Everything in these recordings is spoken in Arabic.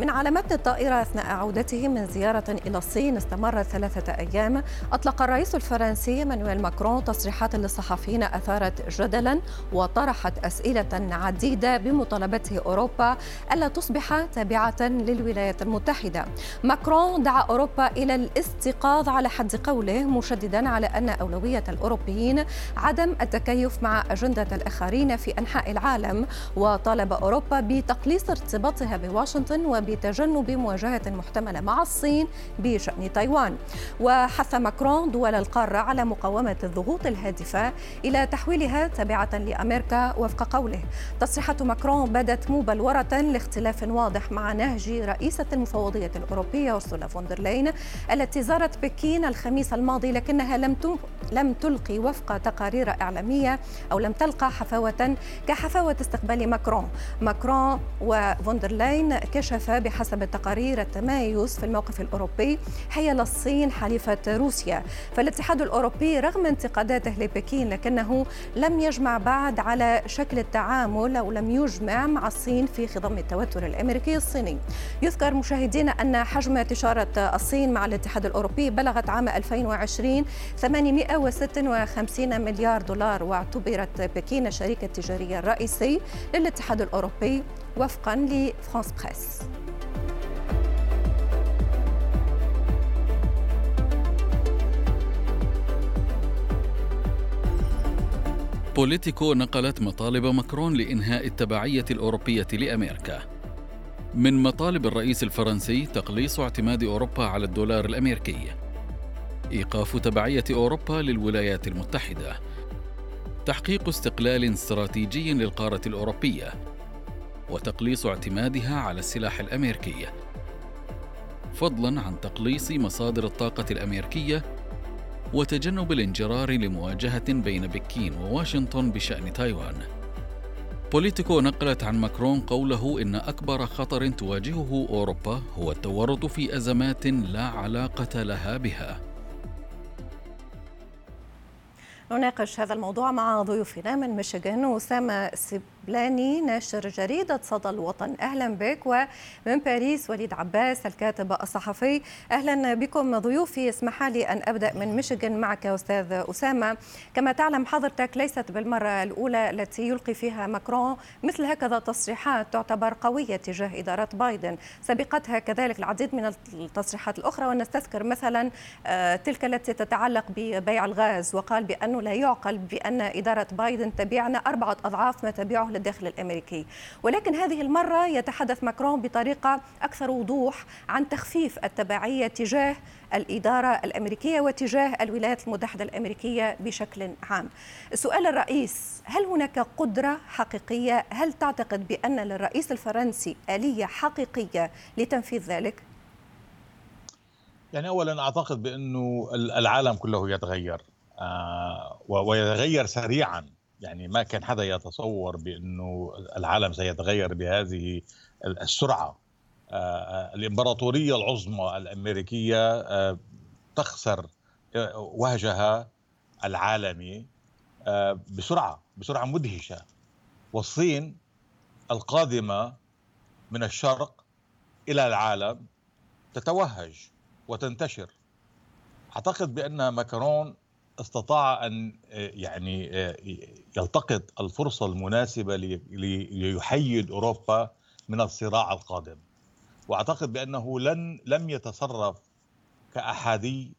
من على متن الطائرة أثناء عودته من زيارة إلى الصين استمرت ثلاثة أيام أطلق الرئيس الفرنسي مانويل ماكرون تصريحات للصحفيين أثارت جدلا وطرحت أسئلة عديدة بمطالبته أوروبا ألا تصبح تابعة للولايات المتحدة. ماكرون دعا أوروبا إلى الاستيقاظ على حد قوله مشددا على أن أولوية الأوروبيين عدم التكيف مع أجندة الآخرين في أنحاء العالم وطالب أوروبا بتقليص ارتباطها بواشنطن وب بتجنب مواجهة محتملة مع الصين بشأن تايوان. وحث ماكرون دول القارة على مقاومة الضغوط الهادفة إلى تحويلها تابعة لأمريكا وفق قوله. تصريحات ماكرون بدت مبلورة لاختلاف واضح مع نهج رئيسة المفوضية الأوروبية أرسولا فوندرلاين التي زارت بكين الخميس الماضي لكنها لم لم تلقي وفق تقارير إعلامية أو لم تلقى حفاوة كحفاوة استقبال ماكرون. ماكرون وفوندرلاين كشف بحسب التقارير التمايز في الموقف الأوروبي حيال الصين حليفة روسيا. فالاتحاد الأوروبي رغم انتقاداته لبكين لكنه لم يجمع بعد على شكل التعامل أو لم يجمع مع الصين في خضم التوتر الأمريكي الصيني. يذكر مشاهدينا أن حجم تجارة الصين مع الاتحاد الأوروبي بلغت عام 2020 856 مليار دولار واعتبرت بكين الشريك التجاري الرئيسي للاتحاد الأوروبي وفقا لفرانس بريس. بوليتيكو نقلت مطالب ماكرون لإنهاء التبعية الأوروبية لأمريكا. من مطالب الرئيس الفرنسي تقليص اعتماد أوروبا على الدولار الأمريكي. إيقاف تبعية أوروبا للولايات المتحدة. تحقيق استقلال استراتيجي للقارة الأوروبية. وتقليص اعتمادها على السلاح الأمريكي. فضلا عن تقليص مصادر الطاقة الأمريكية وتجنب الانجرار لمواجهة بين بكين وواشنطن بشأن تايوان. بوليتيكو نقلت عن ماكرون قوله إن أكبر خطر تواجهه أوروبا هو التورط في أزمات لا علاقة لها بها. نناقش هذا الموضوع مع ضيوفنا من ميشيغان أسامة السبلاني ناشر جريدة صدى الوطن. أهلا بك ومن باريس وليد عباس الكاتب الصحفي. أهلا بكم ضيوفي. اسمح لي أن أبدأ من ميشيغان معك أستاذ أسامة. كما تعلم حضرتك ليست بالمرة الأولى التي يلقي فيها ماكرون. مثل هكذا تصريحات تعتبر قوية تجاه إدارة بايدن. سبقتها كذلك العديد من التصريحات الأخرى. ونستذكر مثلا آه، تلك التي تتعلق ببيع الغاز. وقال بأنه لا يعقل بأن إدارة بايدن تبيعنا أربعة أضعاف ما تبيعه للداخل الأمريكي ولكن هذه المرة يتحدث ماكرون بطريقة أكثر وضوح عن تخفيف التبعية تجاه الإدارة الأمريكية وتجاه الولايات المتحدة الأمريكية بشكل عام. سؤال الرئيس هل هناك قدرة حقيقية؟ هل تعتقد بأن للرئيس الفرنسي آلية حقيقية لتنفيذ ذلك؟ يعني اولا أعتقد بأنه العالم كله يتغير آه، ويتغير سريعا يعني ما كان حدا يتصور بأنه العالم سيتغير بهذه السرعة. آه، آه، الإمبراطورية العظمى الأمريكية آه، تخسر وهجها العالمي بسرعة بسرعة مدهشة. والصين القادمة من الشرق إلى العالم تتوهج وتنتشر. أعتقد بأن ماكرون استطاع أن آه، يعني آه، يلتقط الفرصة المناسبة ليحيد أوروبا من الصراع القادم. وأعتقد بأنه لن لم يتصرف كأحادي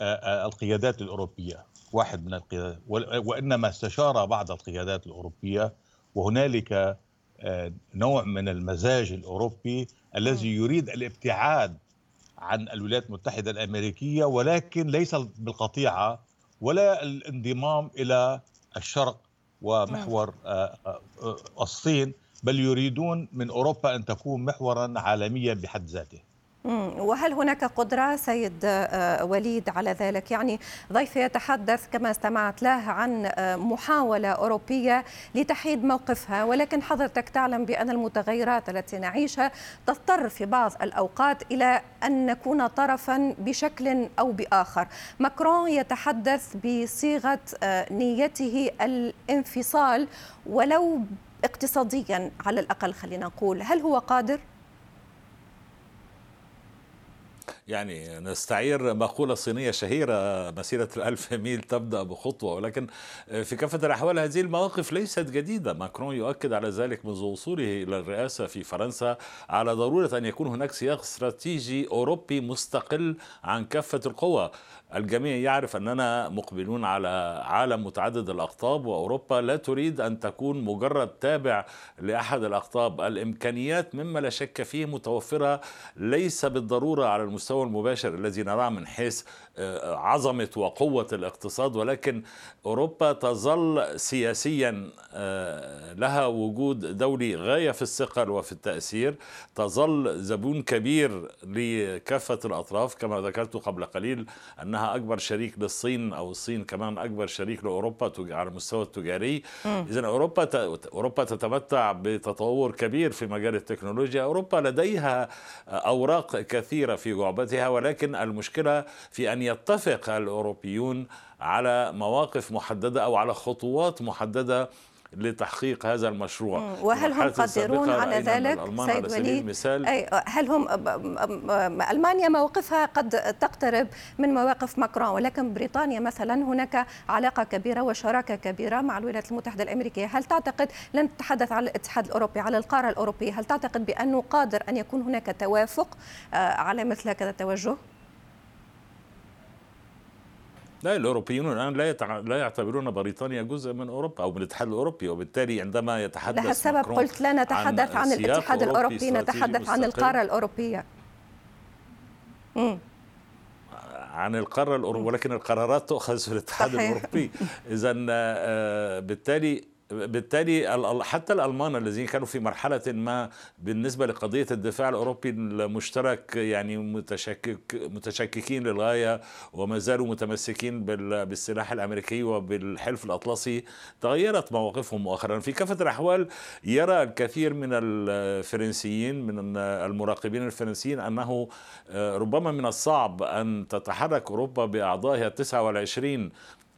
آه، القيادات الأوروبية واحد من القيادات وإنما استشار بعض القيادات الأوروبية وهنالك نوع من المزاج الأوروبي الذي يريد الابتعاد عن الولايات المتحدة الأمريكية ولكن ليس بالقطيعة ولا الانضمام إلى الشرق ومحور آه، آه، الصين بل يريدون من أوروبا أن تكون محورا عالميا بحد ذاته وهل هناك قدرة سيد آه، وليد على ذلك؟ يعني ضيفي يتحدث كما استمعت له عن آه، محاولة أوروبية لتحييد موقفها ولكن حضرتك تعلم بأن المتغيرات التي نعيشها تضطر في بعض الأوقات إلى أن نكون طرفا بشكل أو بآخر. ماكرون يتحدث بصيغة آه، نيته الانفصال ولو اقتصاديا على الأقل خلينا نقول. هل هو قادر؟ يعني نستعير مقولة صينية شهيرة مسيرة الألف ميل تبدأ بخطوة ولكن في كافة الأحوال هذه المواقف ليست جديدة. ماكرون يؤكد على ذلك منذ وصوله إلى الرئاسة في فرنسا على ضرورة أن يكون هناك سياق استراتيجي أوروبي مستقل عن كافة القوى. الجميع يعرف أننا مقبلون على عالم متعدد الأقطاب وأوروبا لا تريد أن تكون مجرد تابع لأحد الأقطاب. الإمكانيات مما لا شك فيه متوفرة ليس بالضرورة على المستوى المباشر الذي نراه من حيث عظمة وقوة الاقتصاد ولكن أوروبا تظل سياسيا آه، لها وجود دولي غاية في الثقل وفي التأثير. تظل زبون كبير لكافة الأطراف كما ذكرت قبل قليل أنها أكبر شريك للصين أو الصين كمان أكبر شريك لأوروبا على المستوى التجاري. إذا أوروبا أوروبا تتمتع بتطور كبير في مجال التكنولوجيا. أوروبا لديها أوراق كثيرة في جعبتها ولكن المشكلة في أن يتفق الأوروبيون على مواقف محددة أو على خطوات محددة لتحقيق هذا المشروع. وهل هم قادرون على ذلك؟ سيد وليد هل هم ألمانيا موقفها قد تقترب من مواقف ماكرون ولكن بريطانيا مثلا هناك علاقة كبيرة وشراكة كبيرة مع الولايات المتحدة الأمريكية. هل تعتقد لن تتحدث على الاتحاد الأوروبي على القارة الأوروبية هل تعتقد بأنه قادر أن يكون هناك توافق آه، على مثل هذا التوجه؟ لا الأوروبيون الآن لا يتع... لا يعتبرون بريطانيا جزء من أوروبا أو من الاتحاد الأوروبي وبالتالي عندما يتحدث لهالسبب قلت لا نتحدث عن, عن الاتحاد الأوروبي نتحدث عن القارة الأوروبية مم. عن القارة الاوروبيه ولكن القرارات تؤخذ في الاتحاد صحيح. الأوروبي اذا آه، بالتالي بالتالي حتى الألمان الذين كانوا في مرحلة ما بالنسبة لقضية الدفاع الأوروبي المشترك يعني متشكك متشككين للغاية وما زالوا متمسكين بالسلاح الأمريكي وبالحلف الأطلسي تغيرت مواقفهم مؤخرا. في كافة الأحوال يرى الكثير من الفرنسيين من المراقبين الفرنسيين أنه آه، ربما من الصعب أن تتحرك أوروبا بأعضائها 29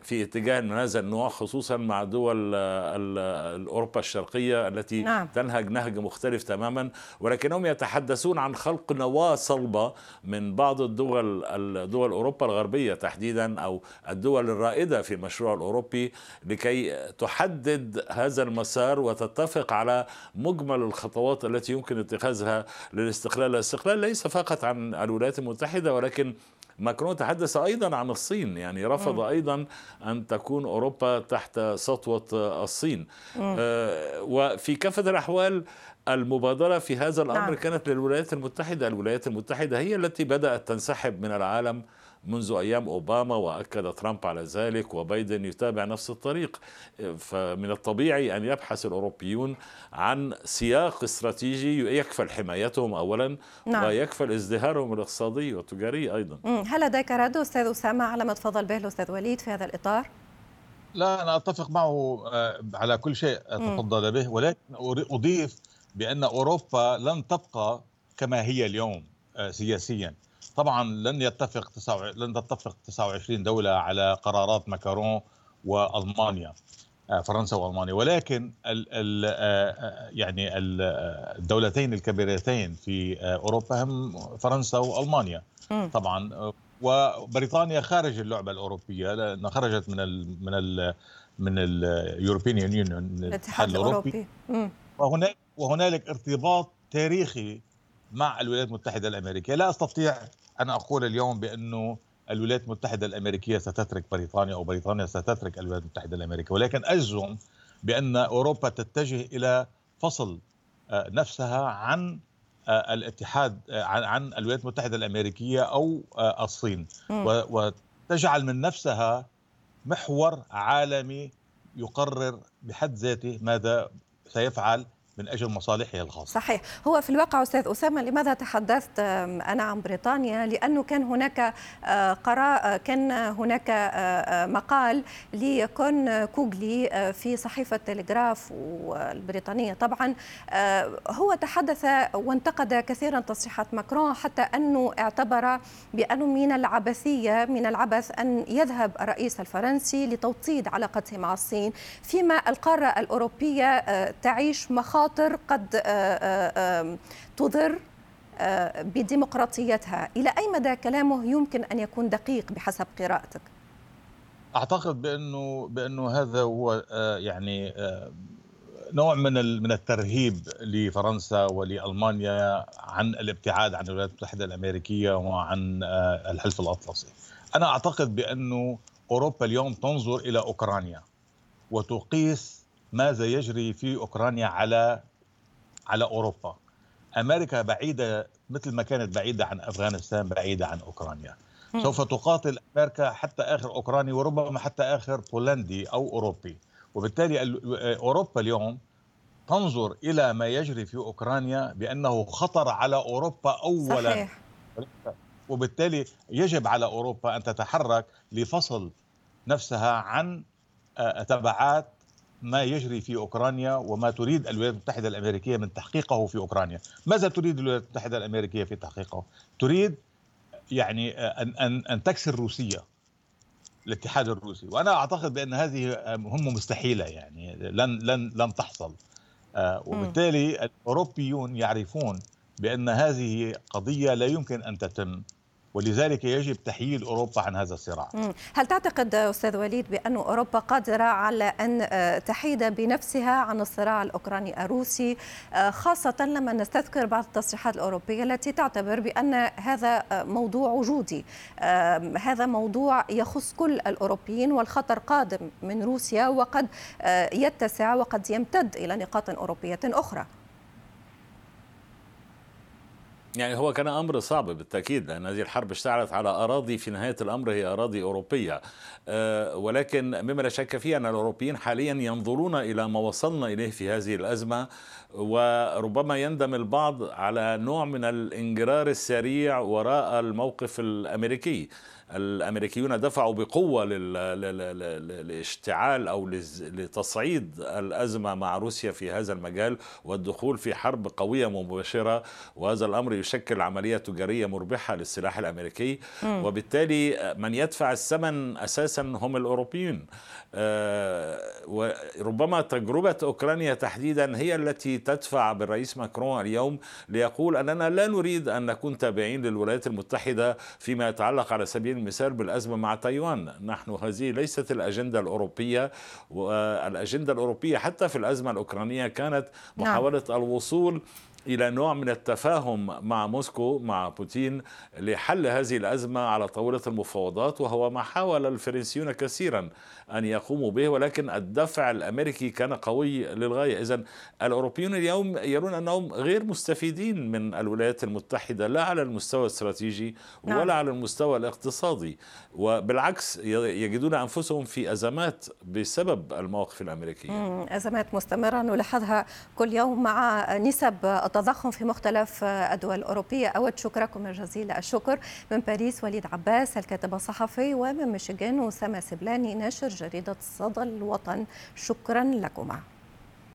في اتجاه من هذا النوع خصوصا مع دول اوروبا الشرقية التي نعم. تنهج نهج مختلف تماما ولكنهم يتحدثون عن خلق نواة صلبة من بعض الدول الدول أوروبا الغربية تحديدا أو الدول الرائدة في المشروع الأوروبي لكي تحدد هذا المسار وتتفق على مجمل الخطوات التي يمكن اتخاذها للاستقلال الاستقلال ليس فقط عن الولايات المتحدة ولكن ماكرون تحدث أيضا عن الصين يعني رفض أيضا أن تكون أوروبا تحت سطوة الصين. آه وفي كافة الأحوال المبادرة في هذا الأمر نعم. كانت للولايات المتحدة. الولايات المتحدة هي التي بدأت تنسحب من العالم منذ أيام أوباما وأكد ترامب على ذلك وبايدن يتابع نفس الطريق فمن الطبيعي أن يبحث الأوروبيون عن سياق استراتيجي يكفل حمايتهم اولا نعم. ويكفل ازدهارهم الاقتصادي والتجاري أيضا. هل لديك رد أستاذ أسامة على ما تفضل به الأستاذ وليد في هذا الإطار؟ لا أنا أتفق معه آه، على كل شيء تفضل به ولكن أضيف بأن أوروبا لن تبقى كما هي اليوم آه، سياسيا طبعا لن يتفق. لن تتفق 29 دولة على قرارات ماكرون وألمانيا آه، فرنسا وألمانيا. ولكن ال ال آه، آه، يعني الدولتين الكبيرتين في أوروبا هم فرنسا وألمانيا. طبعا وبريطانيا خارج اللعبة الأوروبية لأنها خرجت من ال من ال من اليوروبيان يونيون الاتحاد الأوروبي. وهناك وهنالك ارتباط تاريخي مع الولايات المتحدة الأمريكية. لا أستطيع أن أقول اليوم بأنه الولايات المتحدة الأمريكية ستترك بريطانيا أو بريطانيا ستترك الولايات المتحدة الأمريكية. ولكن أجزم بأن أوروبا تتجه إلى فصل آه، نفسها عن آه، الاتحاد آه، عن الولايات المتحدة الأمريكية أو الصين. وتجعل من نفسها محور عالمي يقرر بحد ذاته ماذا سيفعل من أجل مصالحه الخاصة. صحيح، هو في الواقع أستاذ أسامة لماذا تحدثت أنا عن بريطانيا؟ لأنه كان هناك آه، قراء آه، كان هناك آه، مقال لكون كوغلي في صحيفة تلغراف والبريطانية طبعا هو تحدث وانتقد كثيرا تصريحات ماكرون حتى أنه اعتبر بأنه من العبثية من العبث أن يذهب الرئيس الفرنسي لتوطيد علاقته مع الصين فيما القارة الأوروبية تعيش مخاطر مخاطر قد آه، آه، تضر آه، بديمقراطيتها إلى أي مدى كلامه يمكن أن يكون دقيق بحسب قراءتك؟ أعتقد بأنه بأنه هذا هو يعني نوع من من الترهيب لفرنسا ولألمانيا عن الابتعاد عن الولايات المتحدة الأمريكية وعن الحلف الأطلسي أنا أعتقد بأنه أوروبا اليوم تنظر إلى أوكرانيا وتقيس ماذا يجري في أوكرانيا على على أوروبا؟ أمريكا بعيدة مثل ما كانت بعيدة عن أفغانستان بعيدة عن أوكرانيا. سوف تقاتل أمريكا حتى آخر أوكراني وربما حتى آخر بولندي أو أوروبي. وبالتالي أوروبا اليوم تنظر إلى ما يجري في أوكرانيا بأنه خطر على أوروبا اولا. صحيح. وبالتالي يجب على أوروبا أن تتحرك لفصل نفسها عن آه، تبعات ما يجري في أوكرانيا وما تريد الولايات المتحدة الأمريكية من تحقيقه في أوكرانيا، ماذا تريد الولايات المتحدة الأمريكية في تحقيقه؟ تريد يعني أن أن أن تكسر روسيا الاتحاد الروسي، وأنا أعتقد بأن هذه مهمه مستحيلة يعني لن لن لن تحصل. آه، وبالتالي الأوروبيون يعرفون بأن هذه قضية لا يمكن أن تتم ولذلك يجب تحييد أوروبا عن هذا الصراع. هل تعتقد أستاذ وليد بأن أوروبا قادرة على أن آه، تحيد بنفسها عن الصراع الأوكراني الروسي؟ آه، خاصة لما نستذكر بعض التصريحات الأوروبية التي تعتبر بأن هذا آه، موضوع وجودي. هذا موضوع يخص كل الأوروبيين والخطر قادم من روسيا وقد يتسع وقد يمتد إلى نقاط أوروبية أخرى. يعني هو كان أمر صعب بالتأكيد لأن هذه الحرب اشتعلت على أراضي في نهاية الأمر هي أراضي أوروبية. أه ولكن مما لا شك فيه أن الأوروبيين حاليا ينظرون إلى ما وصلنا إليه في هذه الأزمة وربما يندم البعض على نوع من الانجرار السريع وراء الموقف الأمريكي. الأمريكيون دفعوا بقوة لاشتعال أو لتصعيد الأزمة مع روسيا في هذا المجال والدخول في حرب قوية مباشره وهذا الأمر يشكل عملية تجارية مربحة للسلاح الأمريكي. وبالتالي من يدفع الثمن أساسا هم الأوروبيون. آه، وربما تجربة أوكرانيا تحديدا هي التي تدفع بالرئيس ماكرون اليوم ليقول أننا لا نريد أن نكون تابعين للولايات المتحدة فيما يتعلق على سبيل المثال بالأزمة مع تايوان نحن هذه ليست الأجندة الأوروبية والأجندة الأوروبية حتى في الأزمة الأوكرانية كانت نعم. محاولة الوصول إلى نوع من التفاهم مع موسكو مع بوتين لحل هذه الأزمة على طاولة المفاوضات وهو ما حاول الفرنسيون كثيرا أن يقوموا به ولكن الدفع الأمريكي كان قوي للغاية. اذا الأوروبيون اليوم يرون أنهم غير مستفيدين من الولايات المتحدة لا على المستوى الاستراتيجي نعم. ولا على المستوى الاقتصادي. وبالعكس يجدون أنفسهم في أزمات بسبب المواقف الأمريكية. أزمات مستمرة. نلاحظها كل يوم مع نسب التضخم في مختلف الدول الأوروبية. أود شكركم جزيل الشكر من باريس وليد عباس الكاتب الصحفي ومن ميشيغان أسامة سبلاني ناشر جريدة صدى الوطن. شكرا لكما.